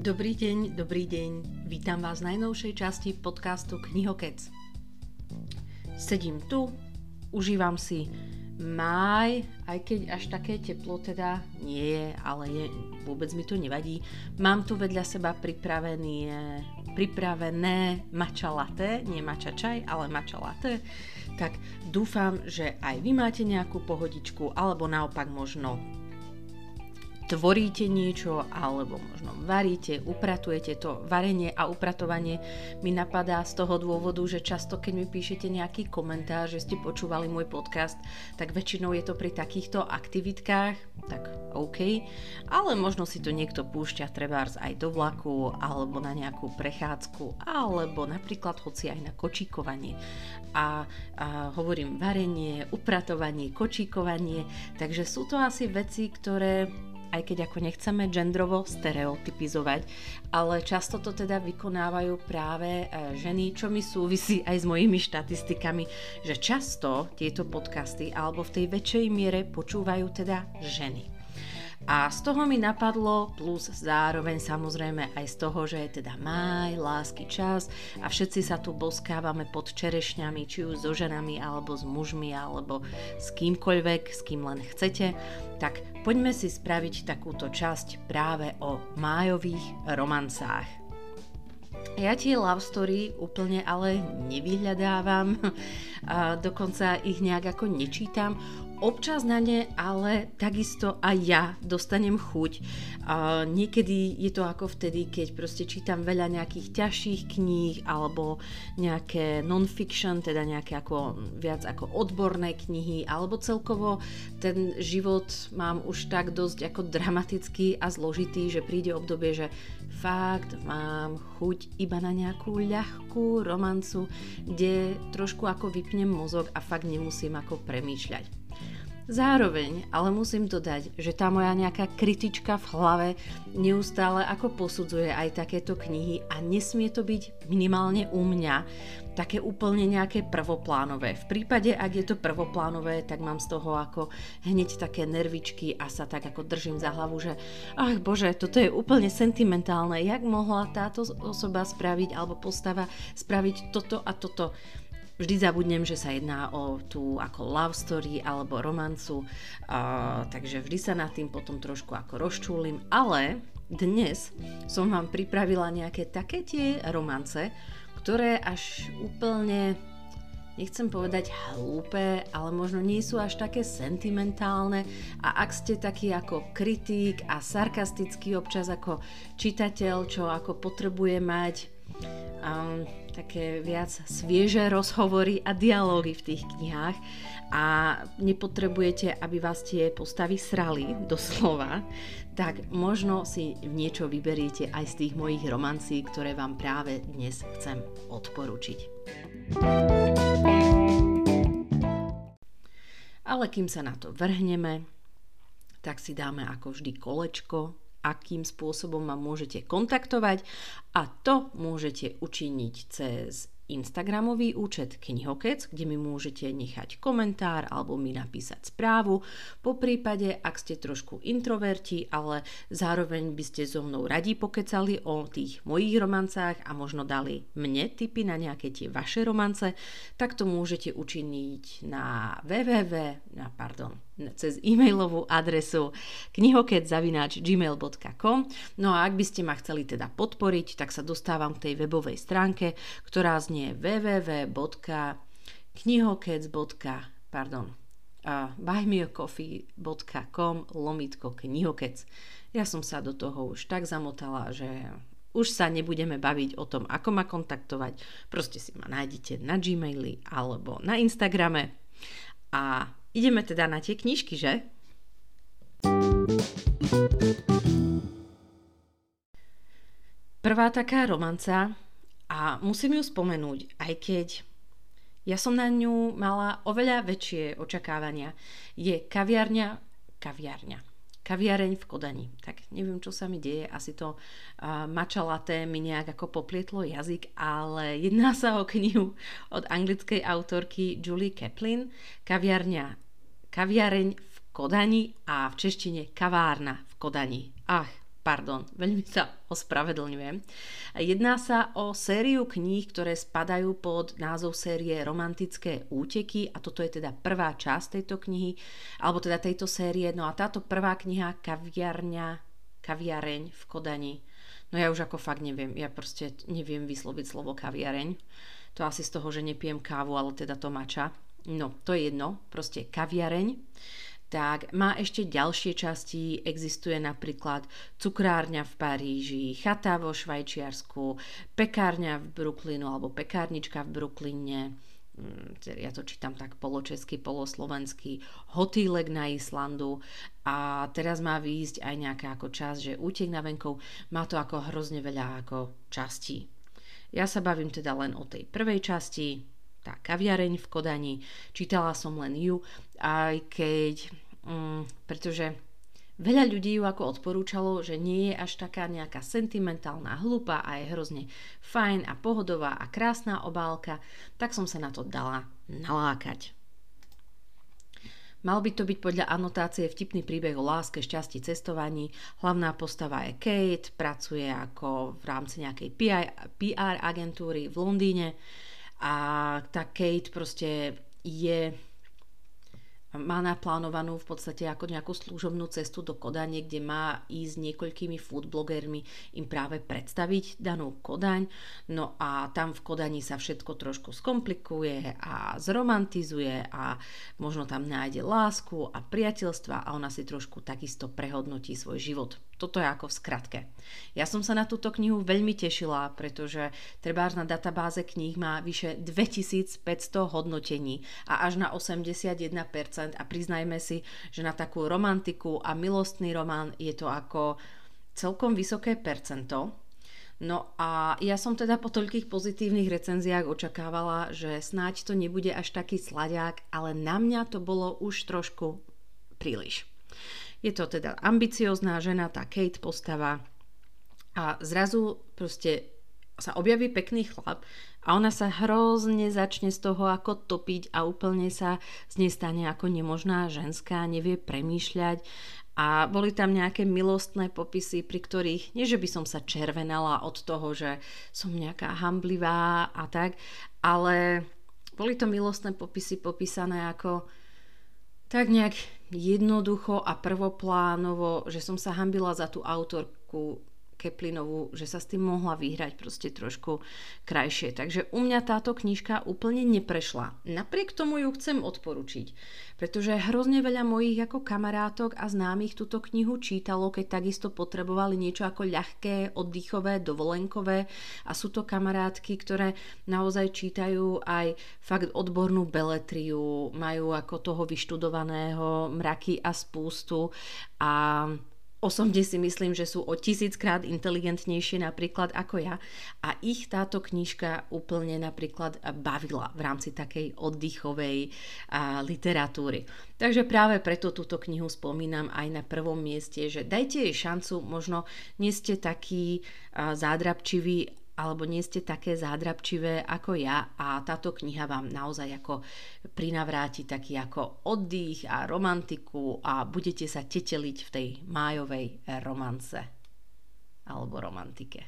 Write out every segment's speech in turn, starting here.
Dobrý deň, dobrý deň. Vítam vás v najnovšej časti podcastu Knihokec. Sedím tu, užívam si máj, aj keď až také teplo teda nie je, ale je, vôbec mi to nevadí. Mám tu vedľa seba pripravený, pripravené matcha latte, nie matcha čaj, ale matcha latte. Tak dúfam, že aj vy máte nejakú pohodičku, alebo naopak možno tvoríte niečo alebo možno varíte, upratujete to. Varenie a upratovanie mi napadá z toho dôvodu, že často keď mi píšete nejaký komentár, že ste počúvali môj podcast, tak väčšinou je to pri takýchto aktivitkách, tak OK, ale možno si to niekto púšťa trebárs aj do vlaku alebo na nejakú prechádzku alebo napríklad hoci aj na kočíkovanie. A, a hovorím varenie, upratovanie, kočíkovanie, takže sú to asi veci, ktoré aj keď ako nechceme gendrovo stereotypizovať, ale často to teda vykonávajú práve e, ženy, čo mi súvisí aj s mojimi štatistikami, že často tieto podcasty alebo v tej väčšej miere počúvajú teda ženy. A z toho mi napadlo, plus zároveň samozrejme aj z toho, že je teda máj, lásky čas a všetci sa tu boskávame pod čerešňami, či už so ženami, alebo s mužmi, alebo s kýmkoľvek, s kým len chcete, tak poďme si spraviť takúto časť práve o májových romancách. Ja tie love story úplne ale nevyhľadávam, a dokonca ich nejak ako nečítam. Občas na ne ale takisto aj ja dostanem chuť. A niekedy je to ako vtedy, keď proste čítam veľa nejakých ťažších kníh alebo nejaké non-fiction, teda nejaké ako viac ako odborné knihy alebo celkovo ten život mám už tak dosť ako dramatický a zložitý, že príde obdobie, že fakt mám chuť iba na nejakú ľahkú romancu, kde trošku ako vypnem mozog a fakt nemusím ako premýšľať. Zároveň ale musím dodať, že tá moja nejaká kritička v hlave neustále ako posudzuje aj takéto knihy a nesmie to byť minimálne u mňa také úplne nejaké prvoplánové. V prípade, ak je to prvoplánové, tak mám z toho ako hneď také nervičky a sa tak ako držím za hlavu, že ach bože, toto je úplne sentimentálne, jak mohla táto osoba spraviť alebo postava spraviť toto a toto vždy zabudnem, že sa jedná o tú ako love story alebo romancu, uh, takže vždy sa nad tým potom trošku ako rozčúlim, ale dnes som vám pripravila nejaké také tie romance, ktoré až úplne nechcem povedať hlúpe, ale možno nie sú až také sentimentálne. A ak ste taký ako kritík a sarkastický občas ako čitateľ, čo ako potrebuje mať um, také viac svieže rozhovory a dialógy v tých knihách a nepotrebujete, aby vás tie postavy srali doslova, tak možno si niečo vyberiete aj z tých mojich romancí, ktoré vám práve dnes chcem odporučiť. Ale kým sa na to vrhneme, tak si dáme ako vždy kolečko akým spôsobom ma môžete kontaktovať a to môžete učiniť cez Instagramový účet Knihokec, kde mi môžete nechať komentár alebo mi napísať správu. Po prípade, ak ste trošku introverti, ale zároveň by ste so mnou radi pokecali o tých mojich romancách a možno dali mne tipy na nejaké tie vaše romance, tak to môžete učiniť na www, na, pardon, cez e-mailovú adresu knihokec.gmail.com No a ak by ste ma chceli teda podporiť, tak sa dostávam k tej webovej stránke, ktorá znie www.knihokec. pardon, uh, lomitko knihokec. Ja som sa do toho už tak zamotala, že už sa nebudeme baviť o tom, ako ma kontaktovať. Proste si ma nájdete na Gmaili alebo na Instagrame. A ideme teda na tie knižky, že? Prvá taká romanca a musím ju spomenúť, aj keď ja som na ňu mala oveľa väčšie očakávania. Je kaviarňa, kaviarňa, kaviareň v Kodani. Tak neviem, čo sa mi deje, asi to uh, mačalaté mi nejak ako poplietlo jazyk, ale jedná sa o knihu od anglickej autorky Julie Kaplan, kaviarňa, kaviareň v Kodani a v češtine kavárna v Kodani. Ach, Pardon, veľmi sa ospravedlňujem. Jedná sa o sériu kníh, ktoré spadajú pod názov série Romantické úteky a toto je teda prvá časť tejto knihy, alebo teda tejto série. No a táto prvá kniha Kaviarňa, kaviareň v Kodani. No ja už ako fakt neviem, ja proste neviem vysloviť slovo kaviareň. To asi z toho, že nepijem kávu, ale teda to mača. No, to je jedno, proste kaviareň tak má ešte ďalšie časti. Existuje napríklad cukrárňa v Paríži, chata vo Švajčiarsku, pekárňa v Brooklynu alebo pekárnička v Brooklyne. Mm, ja to čítam tak poločesky, poloslovenský, hotýlek na Islandu. A teraz má výjsť aj nejaká ako čas, že útek na venkov. Má to ako hrozne veľa ako častí. Ja sa bavím teda len o tej prvej časti, tá kaviareň v Kodani. Čítala som len ju, aj keď, um, pretože veľa ľudí ju ako odporúčalo, že nie je až taká nejaká sentimentálna, hlúpa a je hrozne fajn a pohodová a krásna obálka, tak som sa na to dala nalákať. Mal by to byť podľa anotácie vtipný príbeh o láske, šťastí, cestovaní. Hlavná postava je Kate, pracuje ako v rámci nejakej PR agentúry v Londýne a tá Kate proste je má naplánovanú v podstate ako nejakú služobnú cestu do Kodane, kde má ísť niekoľkými foodblogermi im práve predstaviť danú Kodaň. No a tam v Kodani sa všetko trošku skomplikuje a zromantizuje a možno tam nájde lásku a priateľstva a ona si trošku takisto prehodnotí svoj život. Toto je ako v skratke. Ja som sa na túto knihu veľmi tešila, pretože trebárs na databáze kníh má vyše 2500 hodnotení a až na 81% a priznajme si, že na takú romantiku a milostný román je to ako celkom vysoké percento. No a ja som teda po toľkých pozitívnych recenziách očakávala, že snáď to nebude až taký sladiak, ale na mňa to bolo už trošku príliš. Je to teda ambiciozná žena, tá Kate postava a zrazu proste sa objaví pekný chlap a ona sa hrozne začne z toho ako topiť a úplne sa z nej stane ako nemožná ženská, nevie premýšľať. A boli tam nejaké milostné popisy, pri ktorých, nie že by som sa červenala od toho, že som nejaká hamblivá a tak, ale boli to milostné popisy popísané ako tak nejak jednoducho a prvoplánovo, že som sa hambila za tú autorku Keplinovú, že sa s tým mohla vyhrať proste trošku krajšie. Takže u mňa táto knižka úplne neprešla. Napriek tomu ju chcem odporučiť, pretože hrozne veľa mojich ako kamarátok a známych túto knihu čítalo, keď takisto potrebovali niečo ako ľahké, oddychové, dovolenkové a sú to kamarátky, ktoré naozaj čítajú aj fakt odbornú beletriu, majú ako toho vyštudovaného mraky a spústu a osobne si myslím, že sú o tisíckrát inteligentnejšie napríklad ako ja a ich táto knižka úplne napríklad bavila v rámci takej oddychovej a, literatúry. Takže práve preto túto knihu spomínam aj na prvom mieste, že dajte jej šancu, možno nie ste taký a, zádrabčivý alebo nie ste také zádrabčivé ako ja a táto kniha vám naozaj ako prinavráti taký ako oddych a romantiku a budete sa teteliť v tej májovej romance alebo romantike.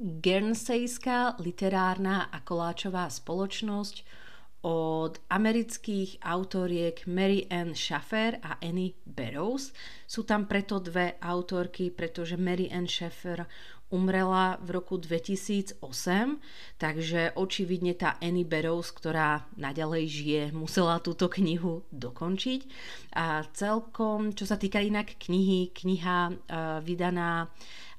Guernseyska literárna a koláčová spoločnosť od amerických autoriek Mary Ann Schaffer a Annie Barrows. Sú tam preto dve autorky, pretože Mary Ann Schaffer umrela v roku 2008, takže očividne tá Annie Barrows, ktorá naďalej žije, musela túto knihu dokončiť. A celkom, čo sa týka inak knihy, kniha uh, vydaná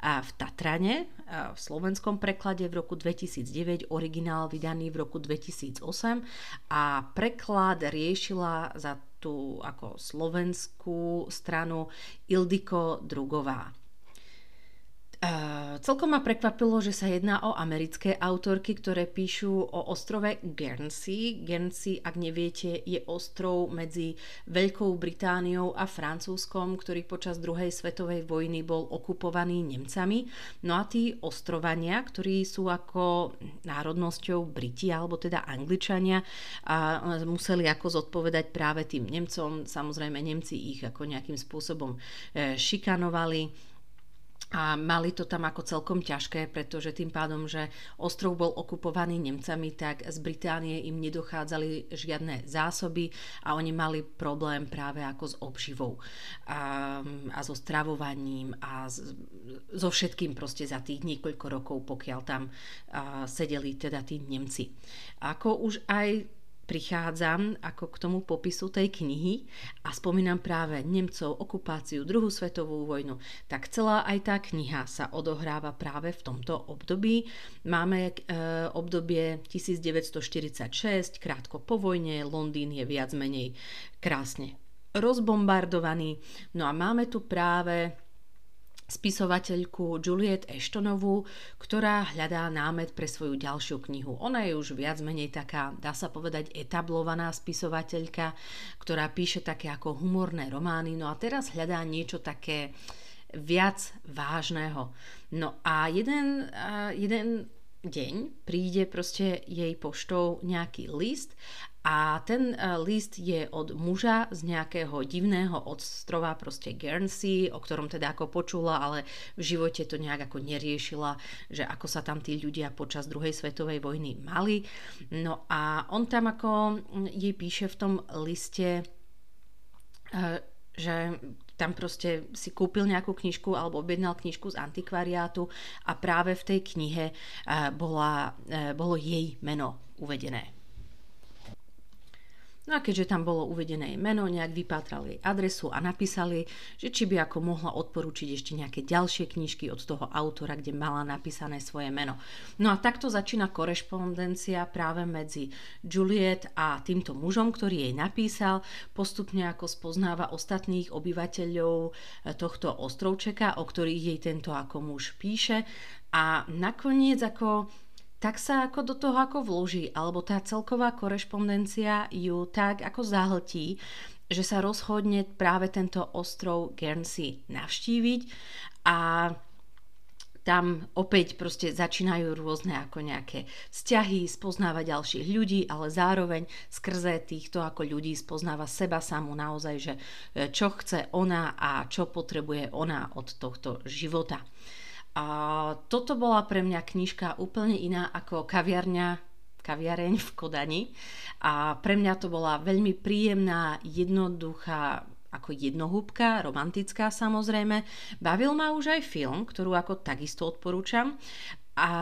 v Tatrane v slovenskom preklade v roku 2009, originál vydaný v roku 2008 a preklad riešila za tú ako slovenskú stranu Ildiko Drugová. Celkom ma prekvapilo, že sa jedná o americké autorky, ktoré píšu o ostrove Guernsey. Guernsey, ak neviete, je ostrov medzi Veľkou Britániou a Francúzskom, ktorý počas druhej svetovej vojny bol okupovaný Nemcami. No a tí ostrovania, ktorí sú ako národnosťou Briti, alebo teda Angličania, a museli ako zodpovedať práve tým Nemcom. Samozrejme, Nemci ich ako nejakým spôsobom e, šikanovali a mali to tam ako celkom ťažké, pretože tým pádom, že ostrov bol okupovaný Nemcami, tak z Británie im nedochádzali žiadne zásoby a oni mali problém práve ako s obživou a, a so stravovaním a z, so všetkým proste za tých niekoľko rokov, pokiaľ tam a, sedeli teda tí Nemci. Ako už aj prichádzam ako k tomu popisu tej knihy a spomínam práve Nemcov, okupáciu, druhú svetovú vojnu, tak celá aj tá kniha sa odohráva práve v tomto období. Máme e, obdobie 1946, krátko po vojne, Londýn je viac menej krásne rozbombardovaný. No a máme tu práve spisovateľku Juliet Ashtonovú, ktorá hľadá námet pre svoju ďalšiu knihu. Ona je už viac menej taká, dá sa povedať, etablovaná spisovateľka, ktorá píše také ako humorné romány, no a teraz hľadá niečo také viac vážneho. No a jeden, jeden deň príde proste jej poštou nejaký list a ten e, list je od muža z nejakého divného ostrova, proste Guernsey, o ktorom teda ako počula, ale v živote to nejak ako neriešila, že ako sa tam tí ľudia počas druhej svetovej vojny mali. No a on tam ako jej píše v tom liste, e, že tam proste si kúpil nejakú knižku alebo objednal knižku z antikvariátu a práve v tej knihe e, bola, bolo jej meno uvedené. No a keďže tam bolo uvedené jej meno, nejak vypátrali jej adresu a napísali, že či by ako mohla odporúčiť ešte nejaké ďalšie knižky od toho autora, kde mala napísané svoje meno. No a takto začína korešpondencia práve medzi Juliet a týmto mužom, ktorý jej napísal. Postupne ako spoznáva ostatných obyvateľov eh, tohto ostrovčeka, o ktorých jej tento ako muž píše. A nakoniec ako tak sa ako do toho ako vloží, alebo tá celková korešpondencia ju tak ako zahltí, že sa rozhodne práve tento ostrov Guernsey navštíviť a tam opäť proste začínajú rôzne ako nejaké vzťahy, spoznáva ďalších ľudí, ale zároveň skrze týchto ako ľudí spoznáva seba samú naozaj, že e, čo chce ona a čo potrebuje ona od tohto života. A toto bola pre mňa knižka úplne iná ako kaviarňa, kaviareň v Kodani. A pre mňa to bola veľmi príjemná, jednoduchá, ako jednohúbka, romantická samozrejme. Bavil ma už aj film, ktorú ako takisto odporúčam. A,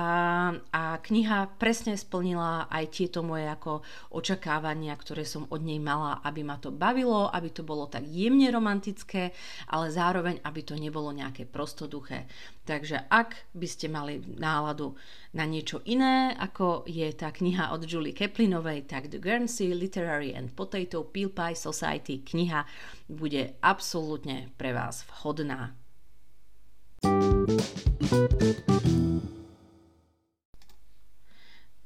a kniha presne splnila aj tieto moje ako očakávania, ktoré som od nej mala, aby ma to bavilo, aby to bolo tak jemne romantické, ale zároveň, aby to nebolo nejaké prostoduché. Takže ak by ste mali náladu na niečo iné, ako je tá kniha od Julie Keplinovej, tak The Guernsey Literary and Potato Peel Pie Society kniha bude absolútne pre vás vhodná. thank you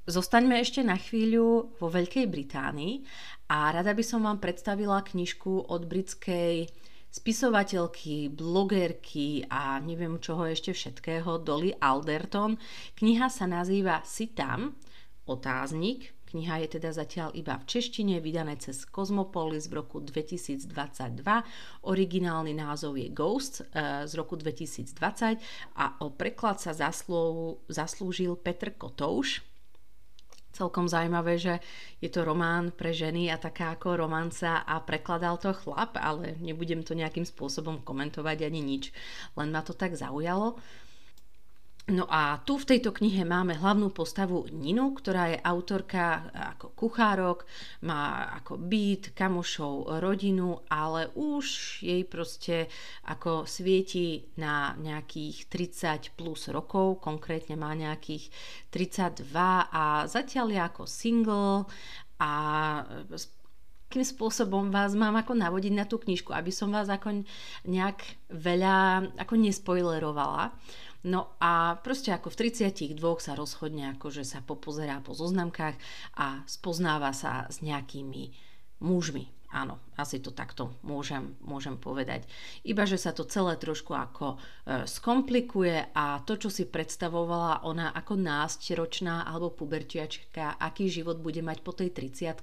Zostaňme ešte na chvíľu vo Veľkej Británii a rada by som vám predstavila knižku od britskej spisovateľky, blogerky a neviem čoho ešte všetkého, Dolly Alderton. Kniha sa nazýva Si tam, otáznik. Kniha je teda zatiaľ iba v češtine, vydané cez Cosmopolis v roku 2022. Originálny názov je Ghost e, z roku 2020 a o preklad sa zaslú, zaslúžil Petr Kotouš celkom zaujímavé, že je to román pre ženy a taká ako romanca a prekladal to chlap, ale nebudem to nejakým spôsobom komentovať ani nič, len ma to tak zaujalo. No a tu v tejto knihe máme hlavnú postavu Ninu, ktorá je autorka ako kuchárok, má ako byt, kamošov, rodinu, ale už jej proste ako svieti na nejakých 30 plus rokov, konkrétne má nejakých 32 a zatiaľ je ako single a akým spôsobom vás mám ako navodiť na tú knižku, aby som vás ako nejak veľa ako nespoilerovala No a proste ako v 32 sa rozhodne, ako sa popozerá po zoznamkách a spoznáva sa s nejakými mužmi. Áno, asi to takto môžem, môžem povedať. Iba, že sa to celé trošku ako e, skomplikuje a to, čo si predstavovala ona ako násteročná alebo pubertiačka, aký život bude mať po tej 30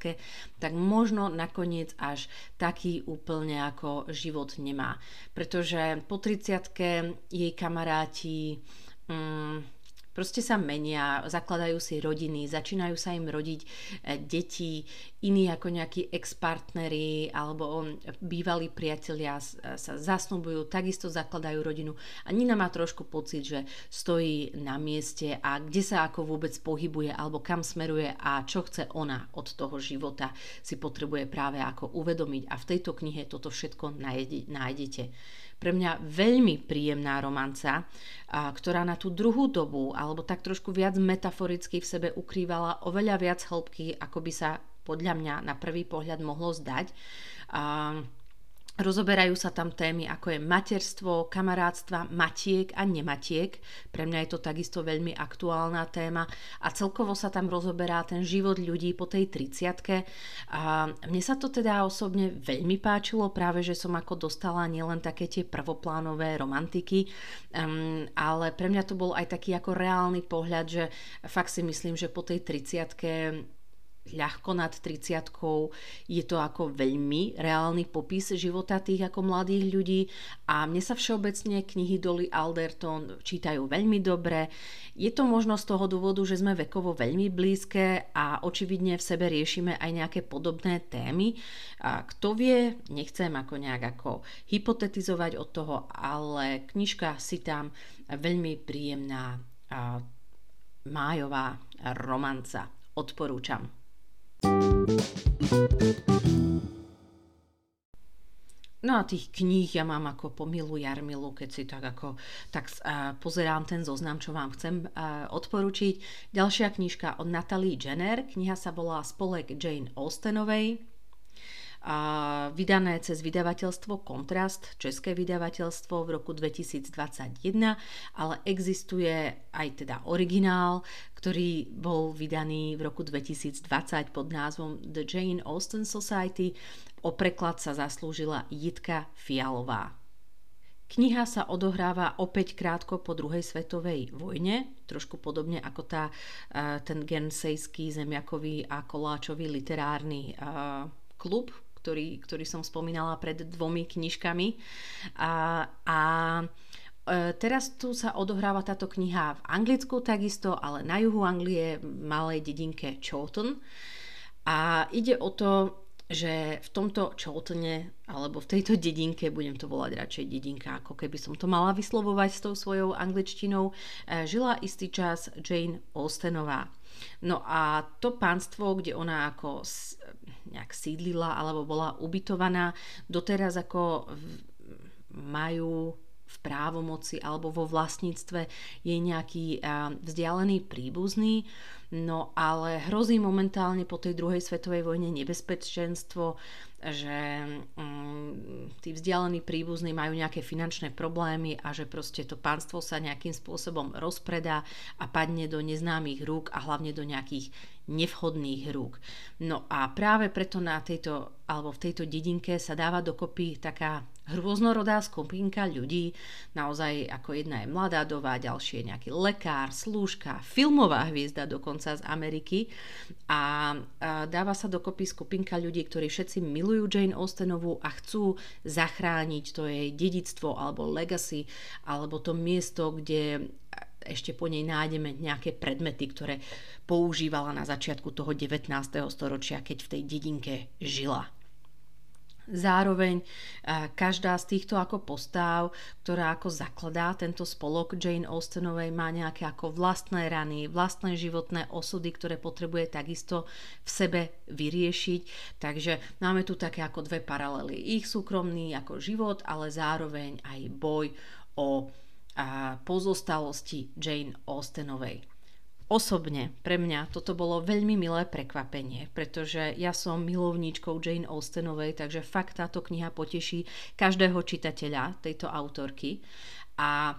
tak možno nakoniec až taký úplne ako život nemá. Pretože po 30 jej kamaráti... Mm, proste sa menia, zakladajú si rodiny, začínajú sa im rodiť e, deti, iní ako nejakí ex-partneri alebo bývalí priatelia e, sa zasnubujú, takisto zakladajú rodinu. A Nina má trošku pocit, že stojí na mieste a kde sa ako vôbec pohybuje alebo kam smeruje a čo chce ona od toho života si potrebuje práve ako uvedomiť. A v tejto knihe toto všetko nájdete pre mňa veľmi príjemná romanca, ktorá na tú druhú dobu, alebo tak trošku viac metaforicky v sebe ukrývala oveľa viac hĺbky, ako by sa podľa mňa na prvý pohľad mohlo zdať. A, Rozoberajú sa tam témy ako je materstvo, kamarátstva, matiek a nematiek. Pre mňa je to takisto veľmi aktuálna téma a celkovo sa tam rozoberá ten život ľudí po tej 30 a mne sa to teda osobne veľmi páčilo, práve že som ako dostala nielen také tie prvoplánové romantiky, um, ale pre mňa to bol aj taký ako reálny pohľad, že fakt si myslím, že po tej 30 ľahko nad 30 je to ako veľmi reálny popis života tých ako mladých ľudí a mne sa všeobecne knihy Dolly Alderton čítajú veľmi dobre. Je to možno z toho dôvodu, že sme vekovo veľmi blízke a očividne v sebe riešime aj nejaké podobné témy. A kto vie, nechcem ako nejak ako hypotetizovať od toho, ale knižka si tam veľmi príjemná májová romanca. Odporúčam. No a tých kníh ja mám ako pomilu Jarmilu, keď si tak ako tak uh, pozerám ten zoznam, čo vám chcem uh, odporučiť. Ďalšia knižka od Natalie Jenner, kniha sa volá Spolek Jane Austenovej vydané cez vydavateľstvo Kontrast, české vydavateľstvo v roku 2021, ale existuje aj teda originál, ktorý bol vydaný v roku 2020 pod názvom The Jane Austen Society. O preklad sa zaslúžila Jitka Fialová. Kniha sa odohráva opäť krátko po druhej svetovej vojne, trošku podobne ako tá, eh, ten gensejský zemiakový a koláčový literárny eh, klub, ktorý, ktorý som spomínala pred dvomi knižkami. A, a e, Teraz tu sa odohráva táto kniha v Anglicku takisto, ale na juhu Anglie, v malej dedinke Chawton. A ide o to, že v tomto Chawtone, alebo v tejto dedinke, budem to volať radšej dedinka, ako keby som to mala vyslovovať s tou svojou angličtinou, e, žila istý čas Jane Austenová. No a to pánstvo, kde ona ako nejak sídlila alebo bola ubytovaná, doteraz ako majú v právomoci alebo vo vlastníctve jej nejaký vzdialený príbuzný, no ale hrozí momentálne po tej druhej svetovej vojne nebezpečenstvo že um, tí vzdialení príbuzní majú nejaké finančné problémy a že proste to pánstvo sa nejakým spôsobom rozpredá a padne do neznámych rúk a hlavne do nejakých nevhodných rúk. No a práve preto na tejto, alebo v tejto dedinke sa dáva dokopy taká rôznorodá skupinka ľudí, naozaj ako jedna je mladá dová, ďalšie nejaký lekár, slúžka, filmová hviezda dokonca z Ameriky a, a dáva sa dokopy skupinka ľudí, ktorí všetci milujú Jane Austenovú a chcú zachrániť to jej dedictvo alebo legacy, alebo to miesto, kde ešte po nej nájdeme nejaké predmety, ktoré používala na začiatku toho 19. storočia, keď v tej dedinke žila. Zároveň každá z týchto ako postáv, ktorá ako zakladá tento spolok Jane Austenovej, má nejaké ako vlastné rany, vlastné životné osudy, ktoré potrebuje takisto v sebe vyriešiť. Takže máme tu také ako dve paralely. Ich súkromný ako život, ale zároveň aj boj o pozostalosti Jane Austenovej. Osobne pre mňa toto bolo veľmi milé prekvapenie, pretože ja som milovníčkou Jane Austenovej, takže fakt táto kniha poteší každého čitateľa tejto autorky. A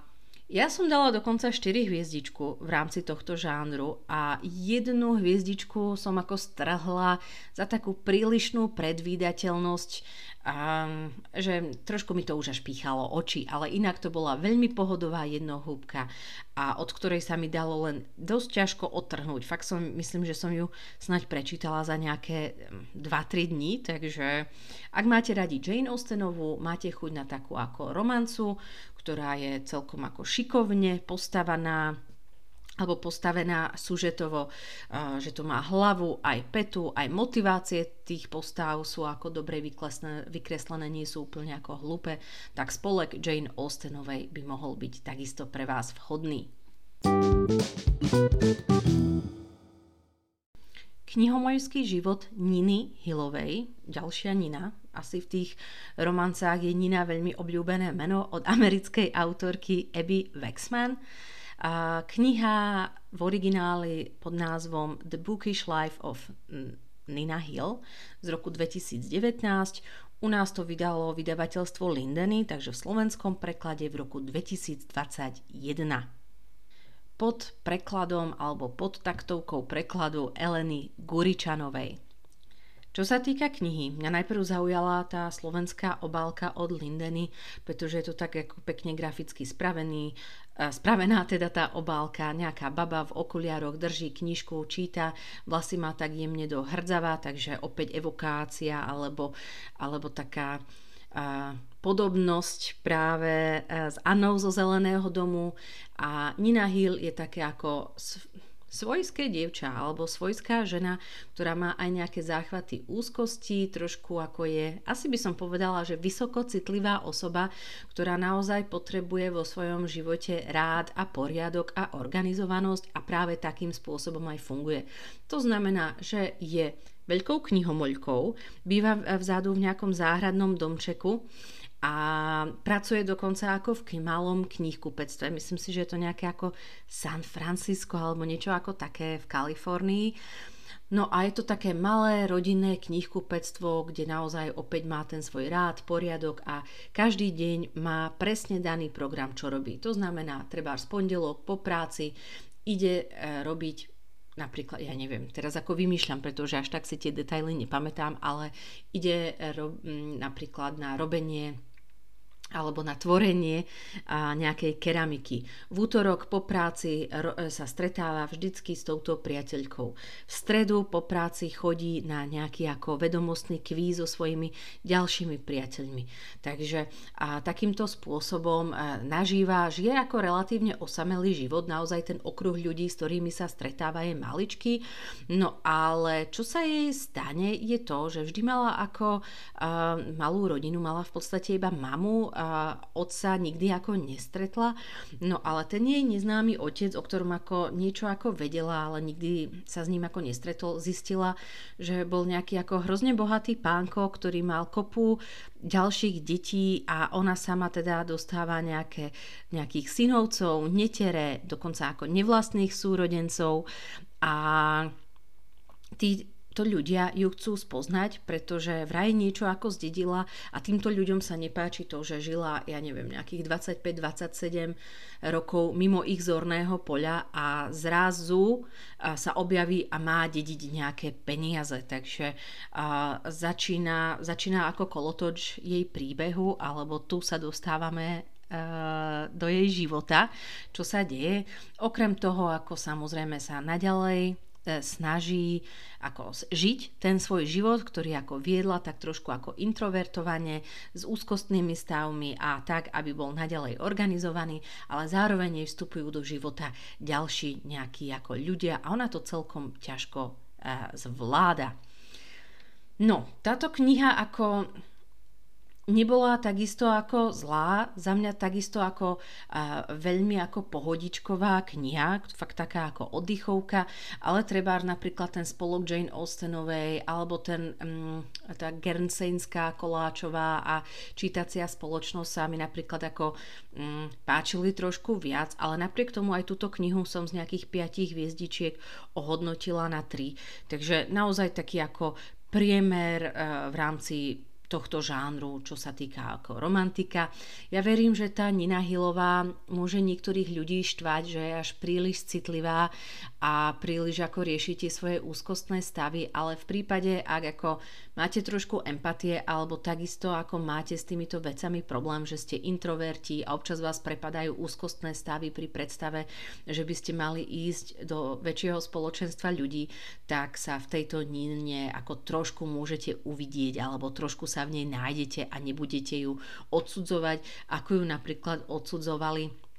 Ja som dala dokonca 4 hviezdičku v rámci tohto žánru a jednu hviezdičku som ako strhla za takú prílišnú predvídateľnosť, a, že trošku mi to už až píchalo oči, ale inak to bola veľmi pohodová jednohúbka a od ktorej sa mi dalo len dosť ťažko odtrhnúť. Fakt som, myslím, že som ju snaď prečítala za nejaké 2-3 mm, dní, takže ak máte radi Jane Austenovú, máte chuť na takú ako romancu, ktorá je celkom ako šikovne postavaná, alebo postavená sužetovo, že to má hlavu, aj petu, aj motivácie tých postav sú ako dobre vykreslené, nie sú úplne ako hlúpe, tak spolek Jane Austenovej by mohol byť takisto pre vás vhodný. Knihomojský život Niny Hillovej, ďalšia Nina, asi v tých romancách je Nina veľmi obľúbené meno od americkej autorky Abby Waxman. Kniha v origináli pod názvom The Bookish Life of Nina Hill z roku 2019. U nás to vydalo vydavateľstvo Lindeny, takže v slovenskom preklade v roku 2021 pod prekladom alebo pod taktovkou prekladu Eleny Guričanovej. Čo sa týka knihy, mňa najprv zaujala tá slovenská obálka od Lindeny, pretože je to tak ako pekne graficky spravený, spravená teda tá obálka, nejaká baba v okuliároch drží knižku, číta, vlasy má tak jemne do hrdzava, takže opäť evokácia alebo, alebo taká podobnosť práve e, s Annou zo Zeleného domu. A Nina Hill je také ako svojské dievča alebo svojská žena, ktorá má aj nejaké záchvaty úzkosti, trošku ako je, asi by som povedala, že vysoko citlivá osoba, ktorá naozaj potrebuje vo svojom živote rád a poriadok a organizovanosť a práve takým spôsobom aj funguje. To znamená, že je veľkou knihomoľkou, býva vzadu v nejakom záhradnom domčeku a pracuje dokonca ako v malom knihkupectve. Myslím si, že je to nejaké ako San Francisco alebo niečo ako také v Kalifornii. No a je to také malé rodinné knihkupectvo, kde naozaj opäť má ten svoj rád, poriadok a každý deň má presne daný program, čo robí. To znamená, treba z pondelok po práci ide e, robiť napríklad, ja neviem, teraz ako vymýšľam, pretože až tak si tie detaily nepamätám, ale ide ro- napríklad na robenie alebo na tvorenie nejakej keramiky. V útorok po práci sa stretáva vždycky s touto priateľkou. V stredu po práci chodí na nejaký ako vedomostný kvíz so svojimi ďalšími priateľmi. Takže a takýmto spôsobom nažíva, žije ako relatívne osamelý život, naozaj ten okruh ľudí, s ktorými sa stretáva je maličký. No ale čo sa jej stane je to, že vždy mala ako malú rodinu, mala v podstate iba mamu, otca nikdy ako nestretla. No ale ten jej neznámy otec, o ktorom ako niečo ako vedela, ale nikdy sa s ním ako nestretol, zistila, že bol nejaký ako hrozne bohatý pánko, ktorý mal kopu ďalších detí a ona sama teda dostáva nejaké, nejakých synovcov, netere, dokonca ako nevlastných súrodencov a tí to ľudia ju chcú spoznať, pretože vraj niečo ako zdedila a týmto ľuďom sa nepáči to, že žila, ja neviem, nejakých 25-27 rokov mimo ich zorného poľa a zrazu sa objaví a má dediť nejaké peniaze. Takže začína, začína ako kolotoč jej príbehu, alebo tu sa dostávame do jej života, čo sa deje. Okrem toho, ako samozrejme sa naďalej E, snaží ako žiť ten svoj život, ktorý ako viedla tak trošku ako introvertovane, s úzkostnými stavmi a tak, aby bol naďalej organizovaný, ale zároveň jej vstupujú do života ďalší nejakí ako ľudia a ona to celkom ťažko uh, zvláda. No, táto kniha ako nebola takisto ako zlá, za mňa takisto ako a, veľmi ako pohodičková kniha, fakt taká ako oddychovka, ale treba napríklad ten spolok Jane Austenovej alebo ten um, tá Gernsejnská koláčová a čítacia spoločnosť sa mi napríklad ako um, páčili trošku viac, ale napriek tomu aj túto knihu som z nejakých piatich hviezdičiek ohodnotila na tri. Takže naozaj taký ako priemer uh, v rámci tohto žánru, čo sa týka ako romantika. Ja verím, že tá Nina Hillová môže niektorých ľudí štvať, že je až príliš citlivá a príliš ako riešite svoje úzkostné stavy, ale v prípade, ak ako máte trošku empatie alebo takisto ako máte s týmito vecami problém, že ste introverti a občas vás prepadajú úzkostné stavy pri predstave, že by ste mali ísť do väčšieho spoločenstva ľudí, tak sa v tejto Nine ako trošku môžete uvidieť alebo trošku sa v nej nájdete a nebudete ju odsudzovať, ako ju napríklad odsudzovali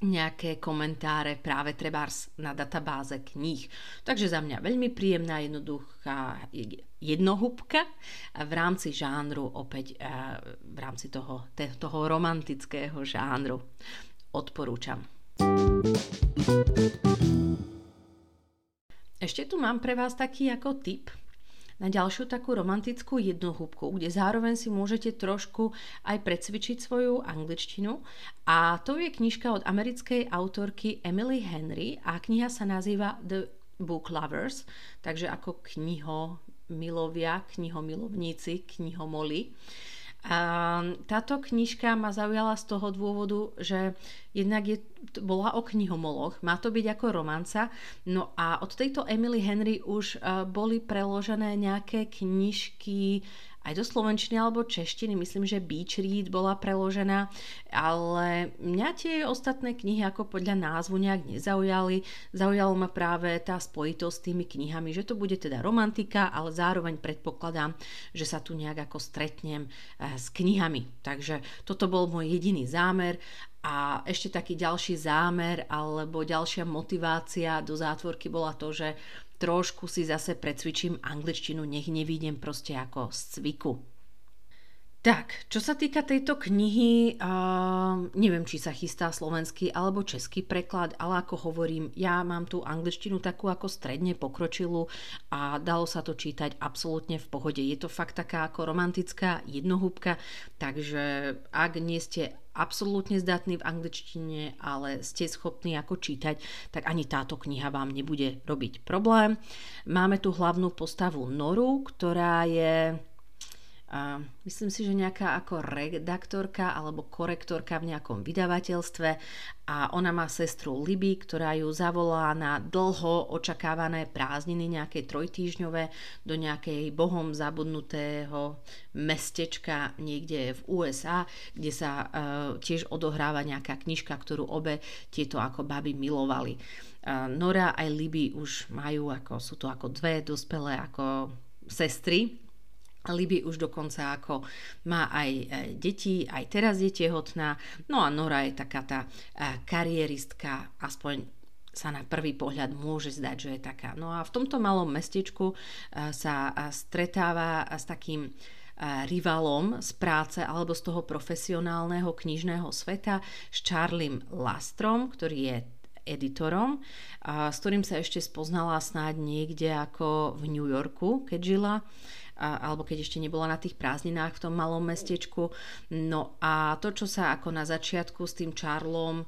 nejaké komentáre práve trebárs na databáze kníh. Takže za mňa veľmi príjemná, jednoduchá jednohúbka v rámci žánru, opäť eh, v rámci toho, toho romantického žánru. Odporúčam. Ešte tu mám pre vás taký ako tip, na ďalšiu takú romantickú jednohúbku, kde zároveň si môžete trošku aj precvičiť svoju angličtinu. A to je knižka od americkej autorky Emily Henry a kniha sa nazýva The Book Lovers, takže ako kniho milovia, knihomilovníci, knihomoli. A táto knižka ma zaujala z toho dôvodu, že jednak je, bola o knihomoloch, má to byť ako romanca, no a od tejto Emily Henry už uh, boli preložené nejaké knižky aj do slovenčiny alebo češtiny. Myslím, že Beach Read bola preložená, ale mňa tie ostatné knihy ako podľa názvu nejak nezaujali. Zaujalo ma práve tá spojitosť s tými knihami, že to bude teda romantika, ale zároveň predpokladám, že sa tu nejak ako stretnem eh, s knihami. Takže toto bol môj jediný zámer a ešte taký ďalší zámer alebo ďalšia motivácia do zátvorky bola to, že trošku si zase precvičím angličtinu, nech nevídem proste ako z cviku. Tak, čo sa týka tejto knihy, uh, neviem, či sa chystá slovenský alebo český preklad, ale ako hovorím, ja mám tú angličtinu takú ako stredne pokročilú a dalo sa to čítať absolútne v pohode. Je to fakt taká ako romantická jednohúbka, takže ak nie ste absolútne zdatní v angličtine, ale ste schopní ako čítať, tak ani táto kniha vám nebude robiť problém. Máme tu hlavnú postavu Noru, ktorá je myslím si, že nejaká ako redaktorka alebo korektorka v nejakom vydavateľstve a ona má sestru Liby, ktorá ju zavolá na dlho očakávané prázdniny, nejaké trojtýžňové, do nejakej bohom zabudnutého mestečka niekde v USA, kde sa uh, tiež odohráva nejaká knižka, ktorú obe tieto ako baby milovali. Uh, Nora aj Liby už majú, ako, sú to ako dve dospelé ako sestry, Liby už dokonca ako má aj e, deti, aj teraz je tehotná. No a Nora je taká tá e, karieristka, aspoň sa na prvý pohľad môže zdať, že je taká. No a v tomto malom mestečku e, sa stretáva s takým rivalom z práce alebo z toho profesionálneho knižného sveta s Charliem Lastrom, ktorý je editorom, a s ktorým sa ešte spoznala snáď niekde ako v New Yorku, keď žila alebo keď ešte nebola na tých prázdninách v tom malom mestečku. No a to, čo sa ako na začiatku s tým Charlom, e,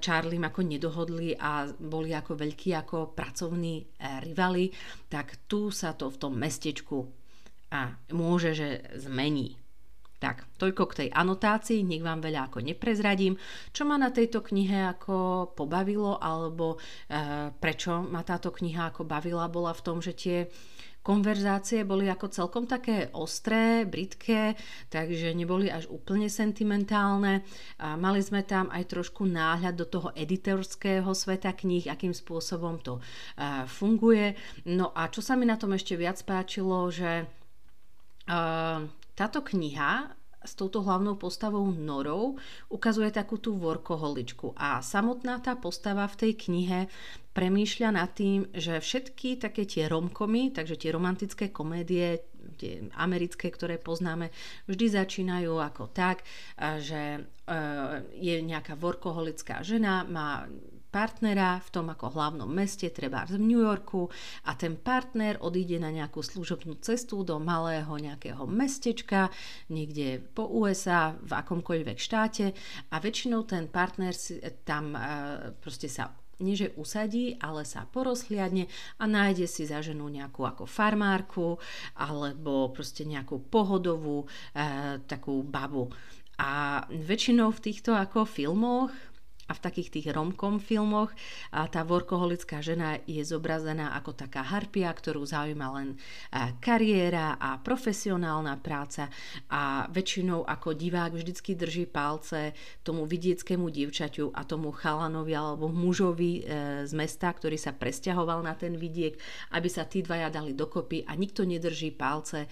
Charliem ako nedohodli a boli ako veľkí ako pracovní e, rivali, tak tu sa to v tom mestečku a môže, že zmení. Tak, toľko k tej anotácii, nech vám veľa ako neprezradím. Čo ma na tejto knihe ako pobavilo, alebo e, prečo ma táto kniha ako bavila, bola v tom, že tie konverzácie boli ako celkom také ostré, britké, takže neboli až úplne sentimentálne. A mali sme tam aj trošku náhľad do toho editorského sveta kníh, akým spôsobom to funguje. No a čo sa mi na tom ešte viac páčilo, že táto kniha s touto hlavnou postavou Norou ukazuje takú tú workoholičku a samotná tá postava v tej knihe premýšľa nad tým, že všetky také tie romkomy, takže tie romantické komédie, tie americké, ktoré poznáme, vždy začínajú ako tak, že e, je nejaká workoholická žena, má partnera v tom ako hlavnom meste, treba v New Yorku a ten partner odíde na nejakú služobnú cestu do malého nejakého mestečka, niekde po USA, v akomkoľvek štáte a väčšinou ten partner si tam e, proste sa nie usadí, ale sa porozhliadne a nájde si za ženu nejakú ako farmárku alebo proste nejakú pohodovú e, takú babu. A väčšinou v týchto ako filmoch a v takých tých romkom filmoch a tá workoholická žena je zobrazená ako taká harpia, ktorú zaujíma len kariéra a profesionálna práca a väčšinou ako divák vždycky drží palce tomu vidieckému dievčaťu a tomu chalanovi alebo mužovi e, z mesta, ktorý sa presťahoval na ten vidiek, aby sa tí dvaja dali dokopy a nikto nedrží palce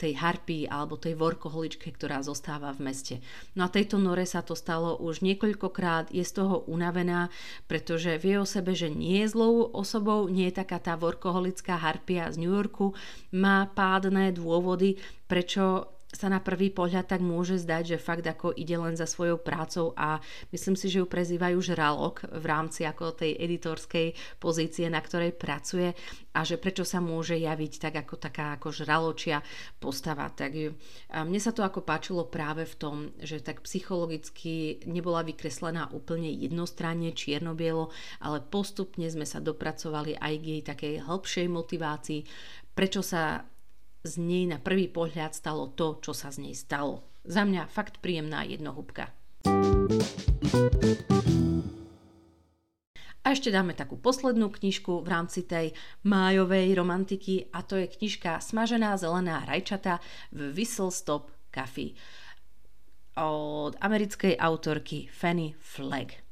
tej harpii alebo tej workoholičke, ktorá zostáva v meste. No a tejto Nore sa to stalo už niekoľkokrát častokrát je z toho unavená, pretože vie o sebe, že nie je zlou osobou, nie je taká tá workoholická harpia z New Yorku, má pádne dôvody, prečo sa na prvý pohľad tak môže zdať, že fakt ako ide len za svojou prácou a myslím si, že ju prezývajú žralok v rámci ako tej editorskej pozície, na ktorej pracuje a že prečo sa môže javiť tak ako taká ako žraločia postava. Tak a mne sa to ako páčilo práve v tom, že tak psychologicky nebola vykreslená úplne jednostranne, čierno-bielo, ale postupne sme sa dopracovali aj k jej takej hĺbšej motivácii, prečo sa z nej na prvý pohľad stalo to, čo sa z nej stalo. Za mňa fakt príjemná jednohúbka. A ešte dáme takú poslednú knižku v rámci tej májovej romantiky a to je knižka Smažená zelená rajčata v Whistle Stop Coffee od americkej autorky Fanny Flagg.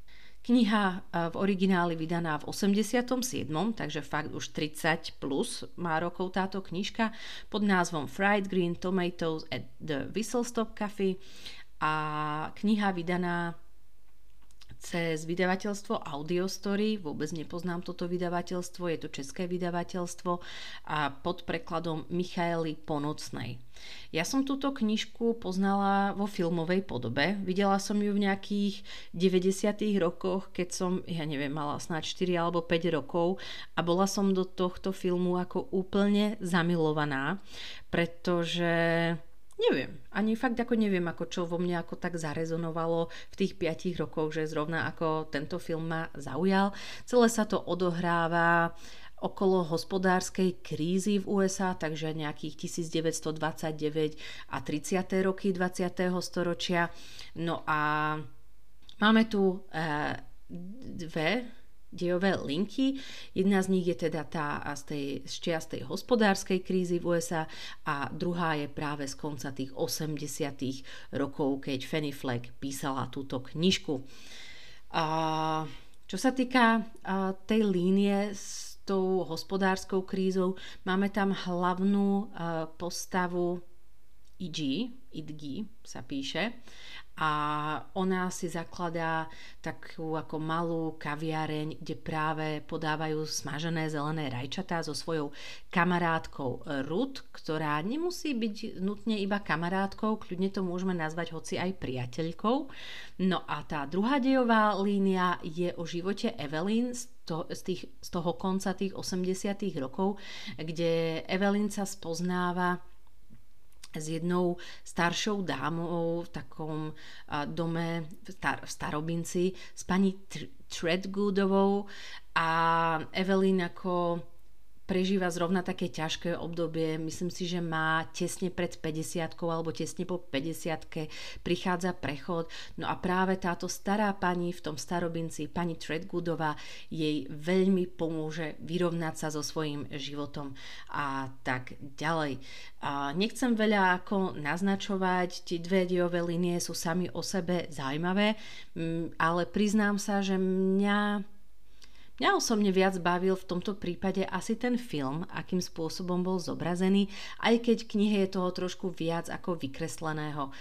Kniha e, v origináli vydaná v 87., takže fakt už 30 plus má rokov táto knižka pod názvom Fried Green Tomatoes at the Whistle Stop Cafe a kniha vydaná cez vydavateľstvo Audiostory. Vôbec nepoznám toto vydavateľstvo, je to české vydavateľstvo a pod prekladom Michaely Ponocnej. Ja som túto knižku poznala vo filmovej podobe. Videla som ju v nejakých 90. rokoch, keď som, ja neviem, mala snáď 4 alebo 5 rokov a bola som do tohto filmu ako úplne zamilovaná, pretože Neviem, ani fakt ako neviem, ako čo vo mne ako tak zarezonovalo v tých 5 rokoch, že zrovna ako tento film ma zaujal. Celé sa to odohráva okolo hospodárskej krízy v USA, takže nejakých 1929 a 30. roky 20. storočia. No a máme tu e, dve dejové linky. Jedna z nich je teda tá z tej z čiastej hospodárskej krízy v USA a druhá je práve z konca tých 80 rokov, keď Fanny Fleck písala túto knižku. A čo sa týka tej línie s tou hospodárskou krízou, máme tam hlavnú postavu IG, IDG sa píše, a ona si zakladá takú ako malú kaviareň, kde práve podávajú smažené zelené rajčatá so svojou kamarátkou Ruth, ktorá nemusí byť nutne iba kamarátkou, kľudne to môžeme nazvať hoci aj priateľkou. No a tá druhá dejová línia je o živote Evelyn to, z, tých, z toho konca tých 80 rokov, kde Evelyn sa spoznáva s jednou staršou dámou v takom dome v, star- v Starobinci s pani Treadgoodovou a Evelyn ako prežíva zrovna také ťažké obdobie. Myslím si, že má tesne pred 50 alebo tesne po 50 prichádza prechod. No a práve táto stará pani v tom starobinci, pani Treadgoodová, jej veľmi pomôže vyrovnať sa so svojím životom a tak ďalej. A nechcem veľa ako naznačovať, tie dve diové linie sú sami o sebe zaujímavé, ale priznám sa, že mňa Mňa osobne viac bavil v tomto prípade asi ten film, akým spôsobom bol zobrazený, aj keď knihe je toho trošku viac ako vykresleného.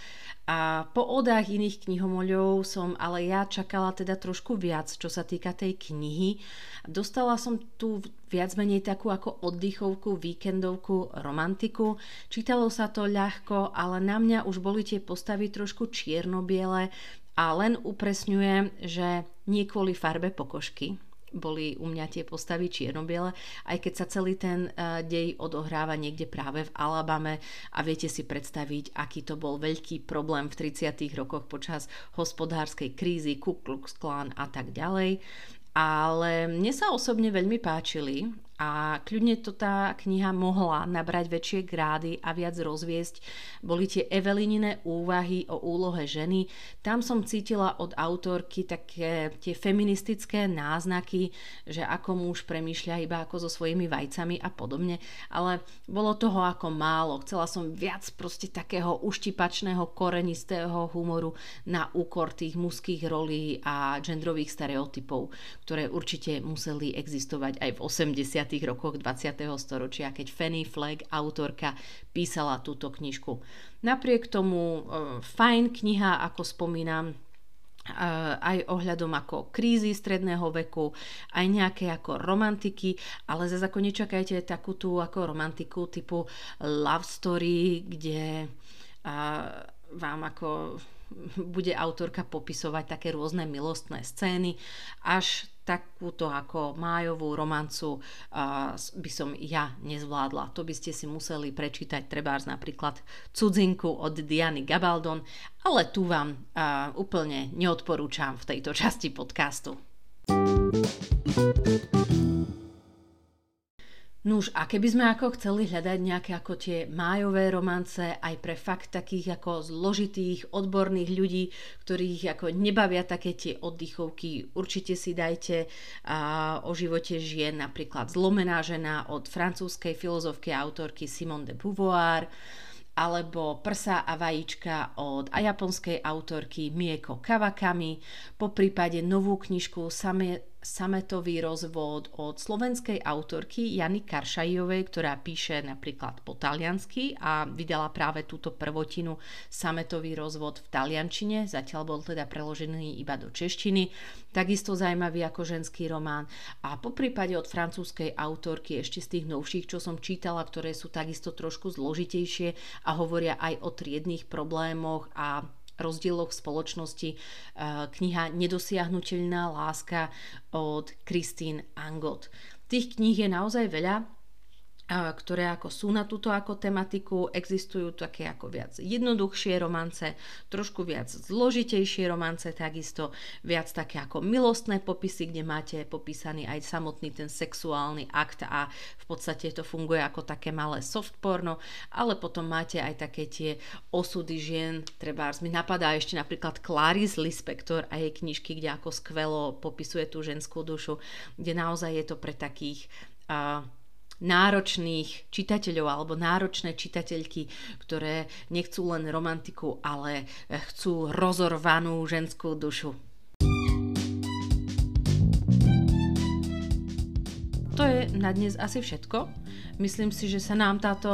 A po odách iných knihomoľov som ale ja čakala teda trošku viac, čo sa týka tej knihy. Dostala som tu viac menej takú ako oddychovku, víkendovku, romantiku. Čítalo sa to ľahko, ale na mňa už boli tie postavy trošku čierno-biele a len upresňujem, že nie kvôli farbe pokožky, boli u mňa tie postavy čiernobiele, aj keď sa celý ten uh, dej odohráva niekde práve v Alabame a viete si predstaviť, aký to bol veľký problém v 30. rokoch počas hospodárskej krízy, Ku Klux Klan a tak ďalej. ale mne sa osobne veľmi páčili a kľudne to tá kniha mohla nabrať väčšie grády a viac rozviesť. Boli tie Evelinine úvahy o úlohe ženy. Tam som cítila od autorky také tie feministické náznaky, že ako muž premýšľa iba ako so svojimi vajcami a podobne, ale bolo toho ako málo. Chcela som viac proste takého uštipačného, korenistého humoru na úkor tých mužských rolí a genderových stereotypov, ktoré určite museli existovať aj v 80 rokoch 20. storočia, keď Fanny Flagg, autorka, písala túto knižku. Napriek tomu e, fajn kniha, ako spomínam, e, aj ohľadom ako krízy stredného veku, aj nejaké ako romantiky, ale zase ako nečakajte takú tú ako romantiku typu love story, kde vám ako bude autorka popisovať také rôzne milostné scény, až takúto ako májovú romancu uh, by som ja nezvládla. To by ste si museli prečítať trebárs napríklad Cudzinku od Diany Gabaldon, ale tu vám uh, úplne neodporúčam v tejto časti podcastu. Nuž, a keby sme ako chceli hľadať nejaké ako tie májové romance aj pre fakt takých ako zložitých, odborných ľudí, ktorých ako nebavia také tie oddychovky, určite si dajte a, o živote žien napríklad Zlomená žena od francúzskej filozofky a autorky Simone de Beauvoir, alebo Prsa a vajíčka od japonskej autorky Mieko Kawakami, po prípade novú knižku Same, sametový rozvod od slovenskej autorky Jany Karšajovej, ktorá píše napríklad po taliansky a vydala práve túto prvotinu sametový rozvod v taliančine, zatiaľ bol teda preložený iba do češtiny, takisto zaujímavý ako ženský román. A po prípade od francúzskej autorky ešte z tých novších, čo som čítala, ktoré sú takisto trošku zložitejšie a hovoria aj o triedných problémoch a rozdieloch spoločnosti e, kniha Nedosiahnutelná láska od Christine Angot. Tých kníh je naozaj veľa, ktoré ako sú na túto ako tematiku. Existujú také ako viac jednoduchšie romance, trošku viac zložitejšie romance, takisto viac také ako milostné popisy, kde máte popísaný aj samotný ten sexuálny akt a v podstate to funguje ako také malé soft porno, ale potom máte aj také tie osudy žien, treba mi napadá ešte napríklad Clarice Lispector a jej knižky, kde ako skvelo popisuje tú ženskú dušu, kde naozaj je to pre takých uh, náročných čitateľov alebo náročné čitateľky, ktoré nechcú len romantiku, ale chcú rozorvanú ženskú dušu. To je na dnes asi všetko. Myslím si, že sa nám táto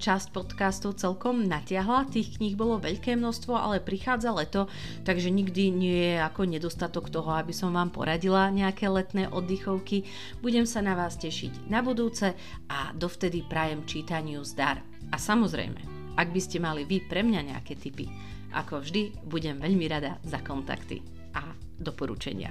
časť podcastu celkom natiahla. Tých kníh bolo veľké množstvo, ale prichádza leto, takže nikdy nie je ako nedostatok toho, aby som vám poradila nejaké letné oddychovky. Budem sa na vás tešiť na budúce a dovtedy prajem čítaniu zdar. A samozrejme, ak by ste mali vy pre mňa nejaké tipy, ako vždy, budem veľmi rada za kontakty a doporučenia.